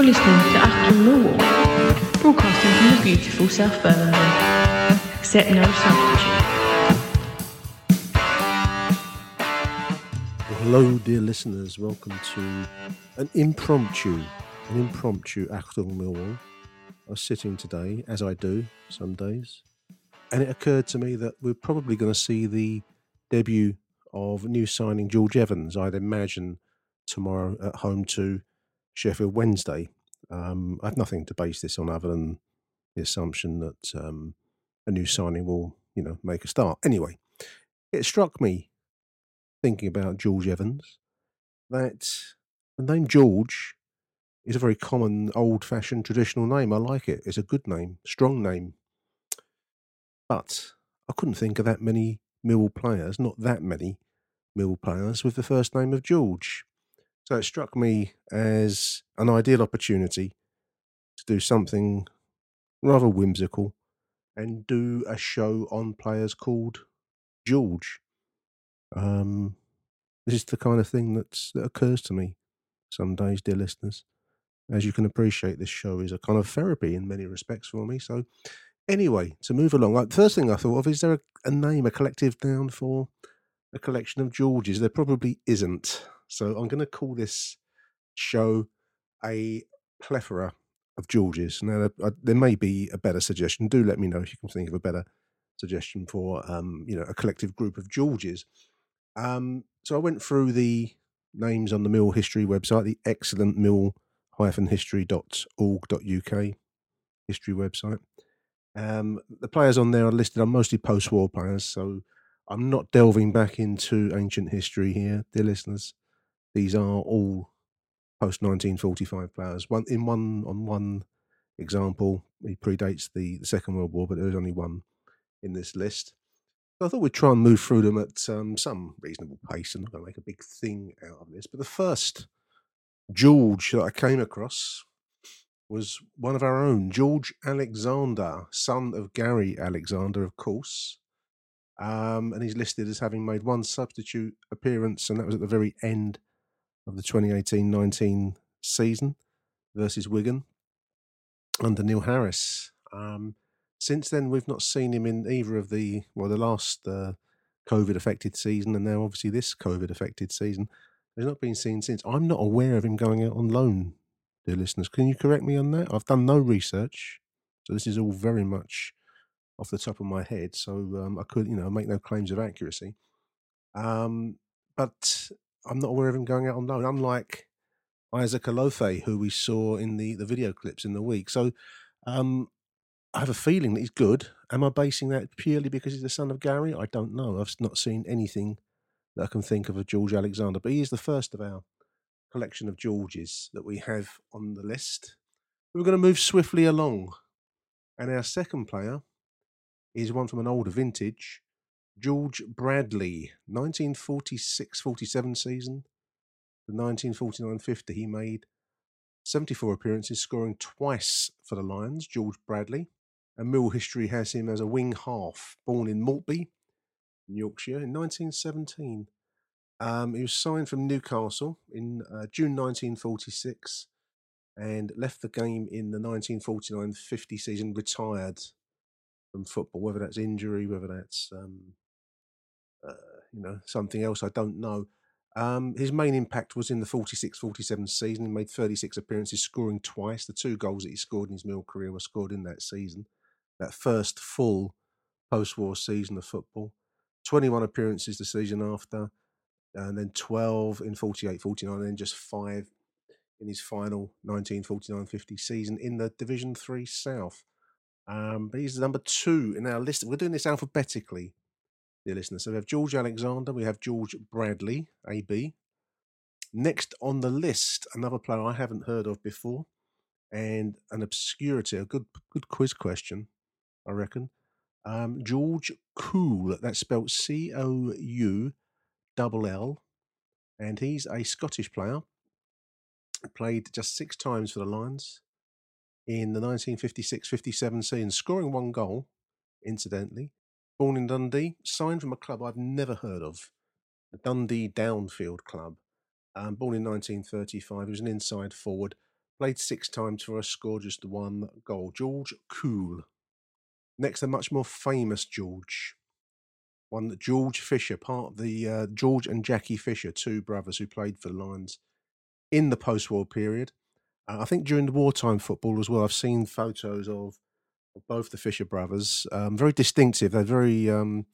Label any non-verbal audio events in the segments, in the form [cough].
You're listening to Achtung Millwall, broadcasting from the beautiful South Birmingham. Accept no substitute. Well, hello, dear listeners. Welcome to an impromptu, an impromptu Achtung Millwall. I was sitting today, as I do some days, and it occurred to me that we're probably going to see the debut of new signing George Evans. I'd imagine tomorrow at home to Sheffield Wednesday. Um, I have nothing to base this on other than the assumption that um, a new signing will, you know, make a start. Anyway, it struck me thinking about George Evans that the name George is a very common, old fashioned, traditional name. I like it. It's a good name, strong name. But I couldn't think of that many Mill players, not that many Mill players with the first name of George. So it struck me as an ideal opportunity to do something rather whimsical and do a show on players called George. Um, this is the kind of thing that's, that occurs to me some days, dear listeners. As you can appreciate, this show is a kind of therapy in many respects for me. So, anyway, to move along, the first thing I thought of is there a, a name, a collective noun for a collection of Georges? There probably isn't. So, I'm going to call this show a plethora of Georges. Now, there, uh, there may be a better suggestion. Do let me know if you can think of a better suggestion for, um, you know, a collective group of Georges. Um, so I went through the names on the Mill History website, the excellent mill-history.org.uk history website. Um, the players on there are listed are mostly post-war players, so I'm not delving back into ancient history here, dear listeners. These are all post 1945 players. One in one on one example, he predates the, the Second World War, but there is only one in this list. So I thought we'd try and move through them at um, some reasonable pace. I'm not going to make a big thing out of this. But the first George that I came across was one of our own, George Alexander, son of Gary Alexander, of course. Um, and he's listed as having made one substitute appearance, and that was at the very end of the 2018 19 season versus Wigan under Neil Harris. Um, since then, we've not seen him in either of the well, the last uh, COVID affected season, and now obviously this COVID affected season. He's not been seen since. I'm not aware of him going out on loan, dear listeners. Can you correct me on that? I've done no research, so this is all very much off the top of my head. So um, I could, you know, make no claims of accuracy. Um, but I'm not aware of him going out on loan, unlike Isaac Olaofe, who we saw in the, the video clips in the week. So um, I have a feeling that he's good. Am I basing that purely because he's the son of Gary? I don't know. I've not seen anything that I can think of of George Alexander, but he is the first of our collection of Georges that we have on the list. We're going to move swiftly along. And our second player is one from an older vintage, George Bradley, 1946 47 season. The 1949 50, he made 74 appearances, scoring twice for the Lions, George Bradley and Mill history has him as a wing half, born in Maltby, in Yorkshire, in 1917. Um, he was signed from Newcastle in uh, June 1946 and left the game in the 1949 50 season, retired from football, whether that's injury, whether that's um, uh, you know, something else I don't know. Um, his main impact was in the 46 47 season. He made 36 appearances, scoring twice. The two goals that he scored in his Mill career were scored in that season, that first full post war season of football. 21 appearances the season after, and then 12 in 48 49, and then just five in his final 1949 50 season in the Division 3 South. Um, but he's number two in our list. We're doing this alphabetically dear listeners. So we have George Alexander, we have George Bradley, AB. Next on the list, another player I haven't heard of before, and an obscurity, a good good quiz question, I reckon. Um, George Coull, that's spelled C O U double L, and he's a Scottish player. Played just six times for the Lions in the 1956 57 season, scoring one goal, incidentally, born in Dundee, signed from a club I've never heard of, the Dundee Downfield Club. Um, born in 1935, he was an inside forward, played six times for us, scored just one goal. George Coull. Next, a much more famous George, one that George Fisher, part of the uh, George and Jackie Fisher, two brothers who played for the Lions in the post-war period. Uh, I think during the wartime football as well. I've seen photos of both the Fisher brothers. Um, very distinctive. They're very um,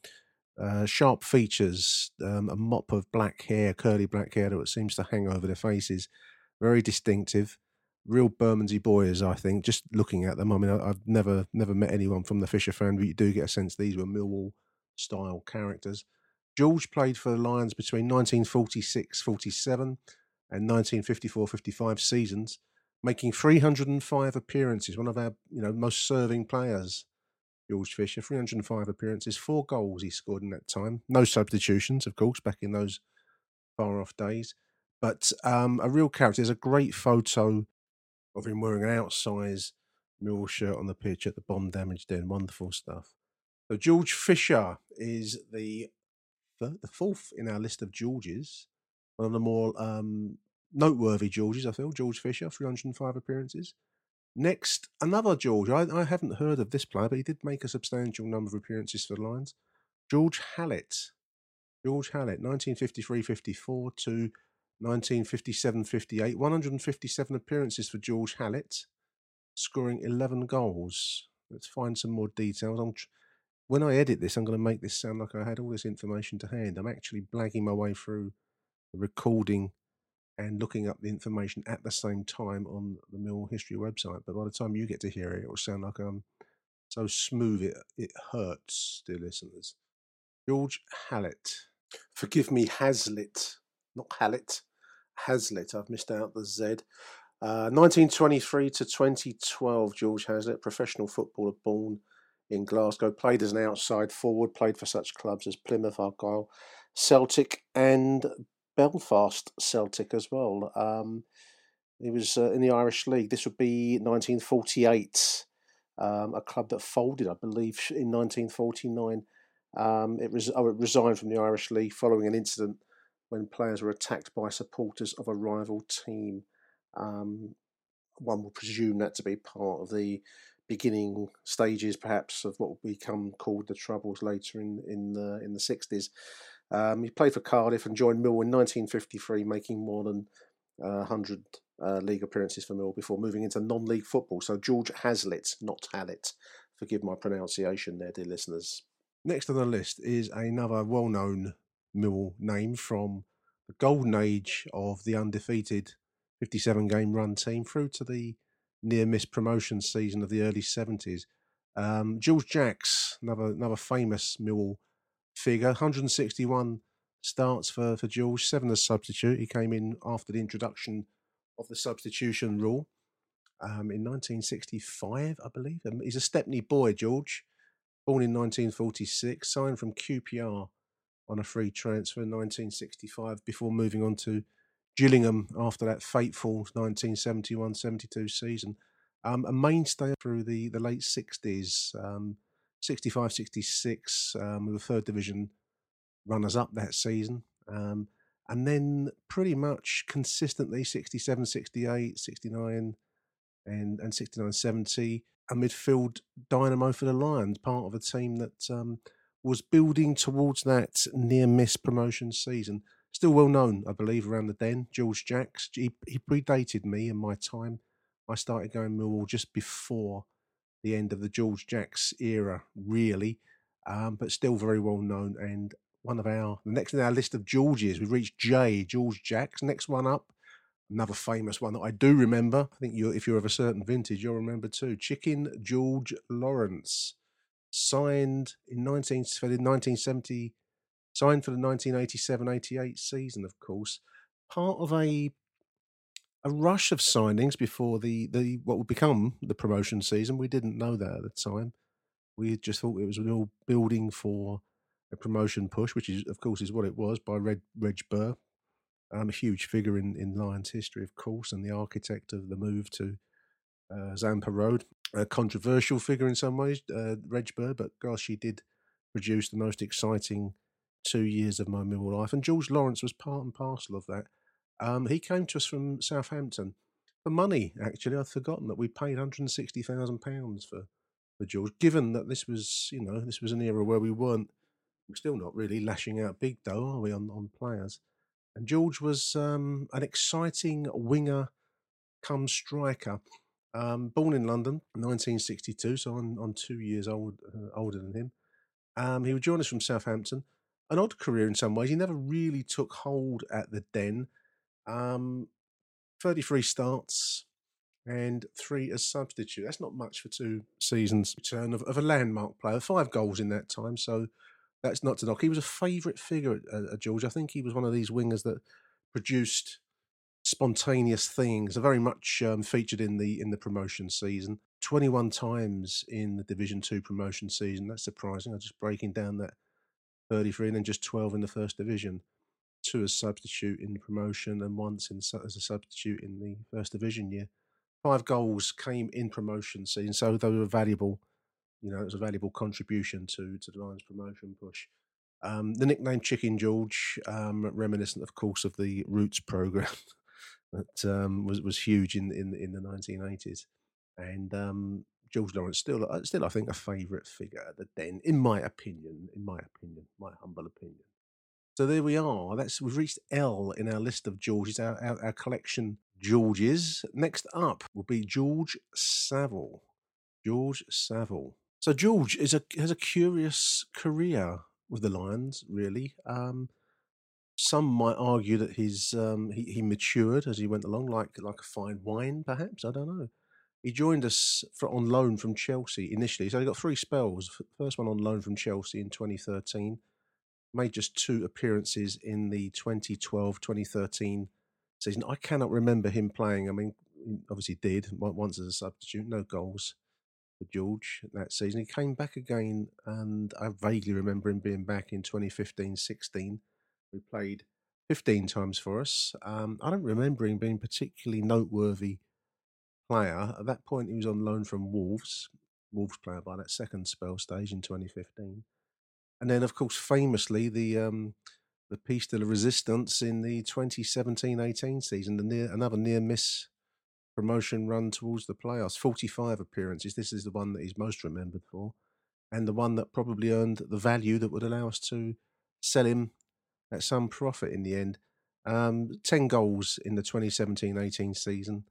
uh, sharp features, um, a mop of black hair, curly black hair that seems to hang over their faces. Very distinctive. Real Bermondsey boys, I think. Just looking at them, I mean, I, have never never met anyone from the Fisher family, but you do get a sense these were Millwall style characters. George played for the Lions between 1946 47 and 1954 55 seasons making 305 appearances, one of our you know most serving players. George Fisher, 305 appearances, four goals he scored in that time. No substitutions, of course, back in those far off days. But um, a real character. There's a great photo of him wearing an outsize Mill shirt on the pitch at the bomb damaged end. Wonderful stuff. So George Fisher is the the fourth in our list of Georges. One of the more um, noteworthy Georges, I feel. George Fisher, 305 appearances. Next, another George. I, I haven't heard of this player, but he did make a substantial number of appearances for the Lions. George Hallett. George Hallett, 1953-54 to 1957-58. 157 appearances for George Hallett, scoring 11 goals. Let's find some more details. I'm tr- when I edit this, I'm going to make this sound like I had all this information to hand. I'm actually blagging my way through the recording and looking up the information at the same time on the Mill History website. But by the time you get to hear it, it will sound like I'm so smooth it it hurts, dear listeners. George Hallett. Forgive me, Hazlitt, not Hallett. Hazlitt. I've missed out the Z. Uh, 1923 to 2012, George Hazlitt, professional footballer born in Glasgow, played as an outside forward, played for such clubs as Plymouth Argyle, Celtic, and Belfast Celtic as well. Um, he was uh, in the Irish League. This would be 1948, um, a club that folded, I believe, in 1949. Um, it, res- oh, it resigned from the Irish League following an incident when players were attacked by supporters of a rival team. Um, one would presume that to be part of the beginning stages, perhaps, of what would become called the Troubles later in in the in the sixties. Um, he played for Cardiff and joined Mill in 1953, making more than uh, 100 uh, league appearances for Mill before moving into non-league football. So George Hazlitt, not Hallett. Forgive my pronunciation there, dear listeners. Next on the list is another well-known Mill name from the golden age of the undefeated 57 game run team through to the near miss promotion season of the early 70s. Um, George Jacks, another another famous Mill figure 161 starts for, for George, seven as substitute. He came in after the introduction of the substitution rule um, in 1965, I believe. Um, he's a Stepney boy, George, born in 1946, signed from QPR on a free transfer in 1965 before moving on to Gillingham after that fateful 1971-72 season. Um, a mainstay through the, the late 60s. Um, 65 66 um, we third division runners up that season um, and then pretty much consistently 67 68 69 and, and 69 70 a midfield dynamo for the lions part of a team that um, was building towards that near miss promotion season. Still well known, I believe, around the den. George Jacks. He, he predated me in my time. I started going Millwall just before the end of the George Jacks era, really, um, but still very well known. And one of our the next in our list of Georges, we've reached J. George Jacks. Next one up, another famous one that I do remember. I think you, if you're of a certain vintage, you'll remember too. Chicken George Lawrence, signed in 19 for the 1970, signed for the 1987-88 season, of course. Part of a a rush of signings before the the what would become the promotion season. We didn't know that at the time. We just thought it was all building for a promotion push, which is of course is what it was by Red Reg Burr, um, a huge figure in in Lions history, of course, and the architect of the move to uh, Zampa Road. A controversial figure in some ways, uh, Reg Burr, but gosh, he did produce the most exciting two years of my Millwall life, and George Lawrence was part and parcel of that. Um, he came to us from Southampton for money. Actually, I'd forgotten that we paid 160 thousand pounds for for George. Given that this was, you know, this was an era where we weren't, we're still not really lashing out big dough, are we, on on players? And George was um, an exciting winger, come striker. Um, born in London, 1962, so I'm, I'm two years old, uh, older than him. Um, he would join us from Southampton. An odd career in some ways. He never really took hold at the Den. Um, 33 starts and three as substitute. That's not much for two seasons. Return of, of a landmark player. Five goals in that time, so that's not to knock. He was a favourite figure at, at, George. I think he was one of these wingers that produced spontaneous things. Are very much um, featured in the in the promotion season. Twenty one times in the Division Two promotion season. That's surprising. I'm just breaking down that thirty three, and then just twelve in the first division two as a substitute in the promotion and once in, as a substitute in the first division year. Five goals came in promotion season, so they were valuable. You know, it was a valuable contribution to to the Lions promotion push. Um, the nickname Chicken George, um, reminiscent, of course, of the Roots program [laughs] that um, was was huge in in in the 1980s, and um, George Lawrence still uh, still I think a favourite figure at the Den, in my opinion, in my opinion, my humble opinion. So there we are. That's we've reached L in our list of Georges, our, our, our collection Georges. Next up will be George Saville. George Saville. So George is a has a curious career with the Lions, really. Um, some might argue that he's um, he, he matured as he went along, like like a fine wine, perhaps. I don't know. He joined us for, on loan from Chelsea initially, so he got three spells. First one on loan from Chelsea in 2013 made just two appearances in the 2012 2013 season. I cannot remember him playing. I mean, obviously did once as a substitute, no goals for George that season. He came back again, and I vaguely remember him being back in 2015 16. We played 15 times for us. Um, I don't remember him being particularly noteworthy player. At that point, he was on loan from Wolves, Wolves player by that second spell stage in 2015 and then of course famously the um, the piece de la resistance in the 2017-18 season, the near another near miss promotion run towards the playoffs. 45 appearances. This is the one that he's most remembered for, and the one that probably earned the value that would allow us to sell him at some profit in the end. Um, 10 goals in the 2017-18 season,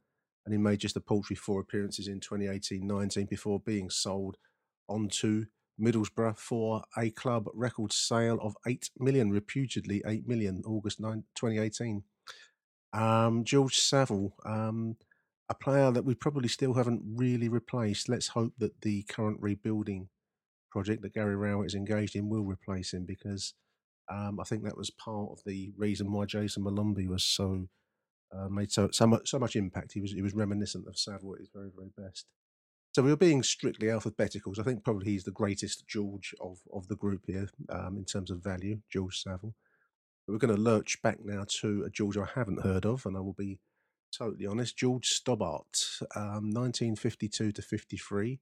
and he made just a paltry four appearances in 2018-19 before being sold onto Middlesbrough for a club record sale of 8 million, reputedly 8 million, August 9, 2018. Um, George Saville, um, a player that we probably still haven't really replaced. Let's hope that the current rebuilding project that Gary Rowett is engaged in will replace him because um, I think that was part of the reason why Jason Molumby was so uh, made so so much, so much impact. He was he was reminiscent of Saville at his very very best. So we were being strictly alphabetical. I think probably he's the greatest George of, of the group here um, in terms of value, George Saville. But we're going to lurch back now to a George I haven't heard of, and I will be totally honest. George Stobbart, um, 1952 to 53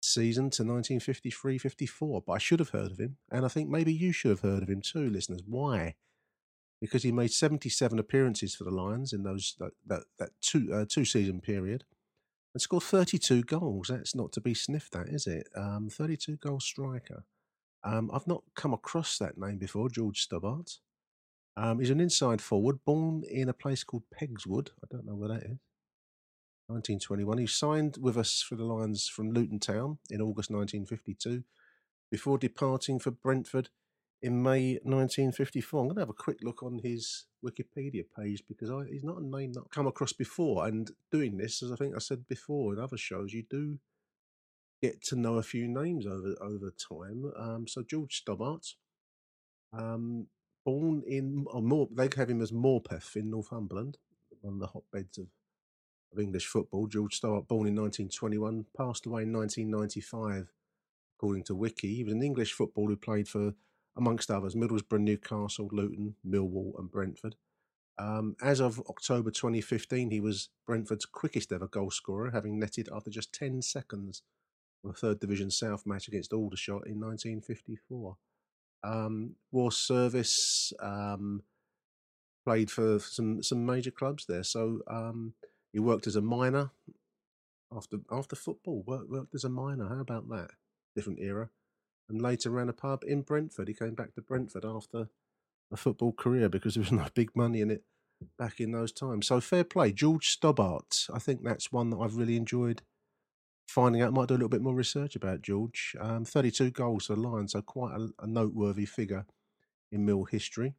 season to 1953 54. But I should have heard of him, and I think maybe you should have heard of him too, listeners. Why? Because he made 77 appearances for the Lions in those that, that, that two, uh, two season period and scored 32 goals. That's not to be sniffed at, is it? Um, 32 goal striker. Um, I've not come across that name before, George Stobbart. Um, he's an inside forward, born in a place called Pegswood. I don't know where that is. 1921. He signed with us for the Lions from Luton Town in August 1952 before departing for Brentford in May 1954. I'm going to have a quick look on his Wikipedia page because I, he's not a name that I've come across before. And doing this, as I think I said before in other shows, you do get to know a few names over over time. Um, so George Stobbart, um, born in or more, they have him as Morpeth in Northumberland, one of the hotbeds of, of English football. George Stobbart, born in 1921, passed away in 1995, according to Wiki. He was an English footballer who played for, amongst others, Middlesbrough, Newcastle, Luton, Millwall, and Brentford. Um, as of October 2015, he was Brentford's quickest ever goal scorer, having netted after just 10 seconds in a third division South match against Aldershot in 1954. Um, war service, um, played for some some major clubs there. So um, he worked as a miner after after football. Worked, worked as a miner. How about that? Different era. And later ran a pub in Brentford. He came back to Brentford after a football career because there was [laughs] no big money in it back in those times. So fair play, George Stobbart. I think that's one that I've really enjoyed finding out. Might do a little bit more research about George. Um, 32 goals for the Lions, so quite a, a, noteworthy figure in Mill history.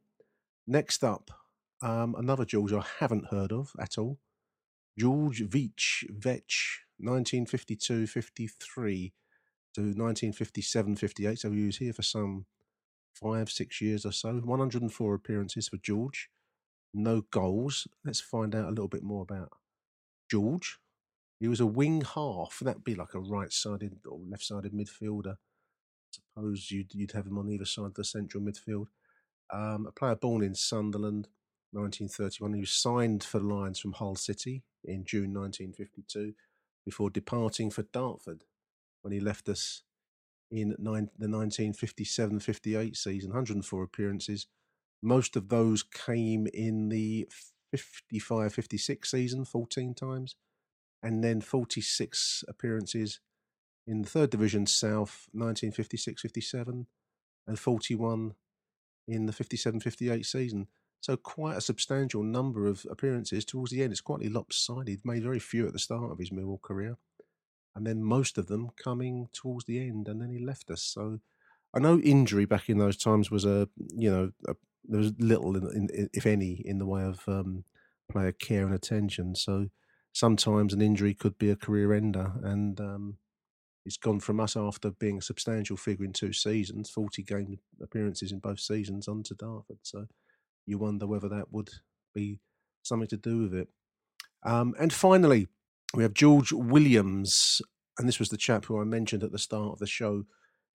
Next up, um, another George I haven't heard of at all. George Veitch, Vetch, 1952-53 to 1957-58. So he was here for some five, six years or so. 104 appearances for George. No goals. Let's find out a little bit more about George. He was a wing half. That'd be like a right-sided or left-sided midfielder. I suppose you'd you'd have him on either side of the central midfield. Um, a player born in Sunderland, 1931. He was signed for the Lions from Hull City in June 1952 before departing for Dartford when he left us in nine, the 1957-58 season. 104 appearances. Most of those came in the 55-56 season, 14 times and then 46 appearances in the third division south 1956 57 and 41 in the 57 58 season so quite a substantial number of appearances towards the end it's quite lopsided made very few at the start of his Millwall career and then most of them coming towards the end and then he left us so I know injury back in those times was a you know a, there was little in, in, if any in the way of um, player care and attention so sometimes an injury could be a career ender. And um, he's gone from us after being a substantial figure in two seasons, 40 game appearances in both seasons, onto Dartford. So you wonder whether that would be something to do with it. Um, and finally, we have George Williams, and this was the chap who I mentioned at the start of the show,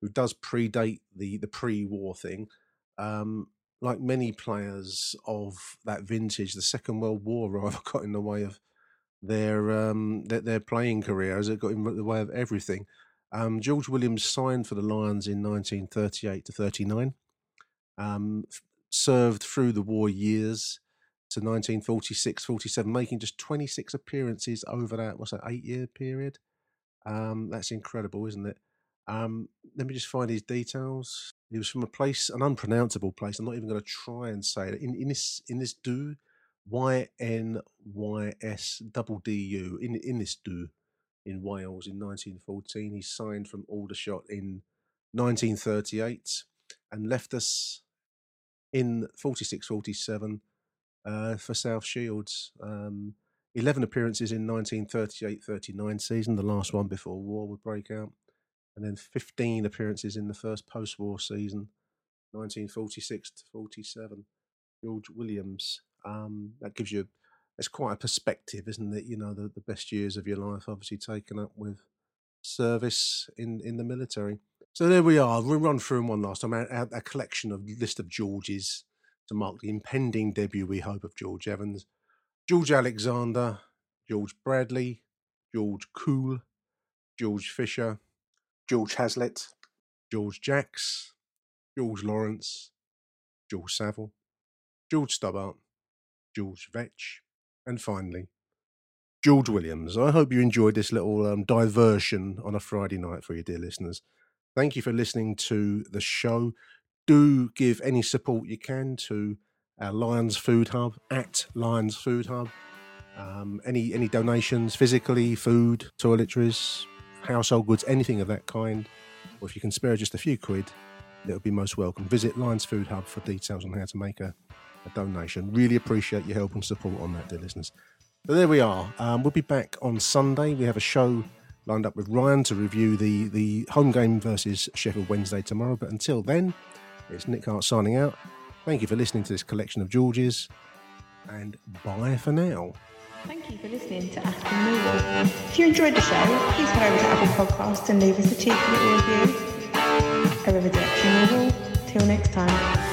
who does predate the the pre-war thing. Um, like many players of that vintage, the Second World War [laughs] rather got in the way of their um, their, their playing career as it got in the way of everything. Um, George Williams signed for the Lions in 1938 to 39. Um, served through the war years to 1946 47, making just 26 appearances over that, what's that, eight year period? Um, that's incredible, isn't it? Um, let me just find his details. He was from a place, an unpronounceable place. I'm not even going to try and say it. In, in this in this do Y N Y S double D U in in this do, in Wales in 1914. He signed from Aldershot in 1938 and left us in 46 47 uh, for South Shields. Um, 11 appearances in 1938 39 season, the last one before war would break out. And then 15 appearances in the first post war season, 1946 to 47. George Williams um, that gives you it's quite a perspective, isn't it? You know, the, the best years of your life obviously taken up with service in, in the military. So there we are. We'll run through them one last time. A, a collection of list of Georges to mark the impending debut, we hope, of George Evans, George Alexander, George Bradley, George Coull, George Fisher, George Hazlitt, George Jacks, George Lawrence, George Saville, George Stobbart, George Vetch, and finally, George Williams. I hope you enjoyed this little um, diversion on a Friday night for you, dear listeners. Thank you for listening to the show. Do give any support you can to our Lions Food Hub at Lions Food Hub. Um, any any donations, physically, food, toiletries, household goods, anything of that kind, or if you can spare just a few quid, that would be most welcome. Visit Lions Food Hub for details on how to make a, a donation. Really appreciate your help and support on that, dear listeners. But there we are. Um, we'll be back on Sunday. We have a show lined up with Ryan to review the, the home game versus Sheffield Wednesday tomorrow. But until then, it's Nick Hart signing out. Thank you for listening to this collection of Georges, and bye for now. Thank you for listening to Achtung Millwall. If you enjoyed the show, please head over to Apple Podcasts and leave us a cheeky little review. Arrivederci Millwall. Till next time.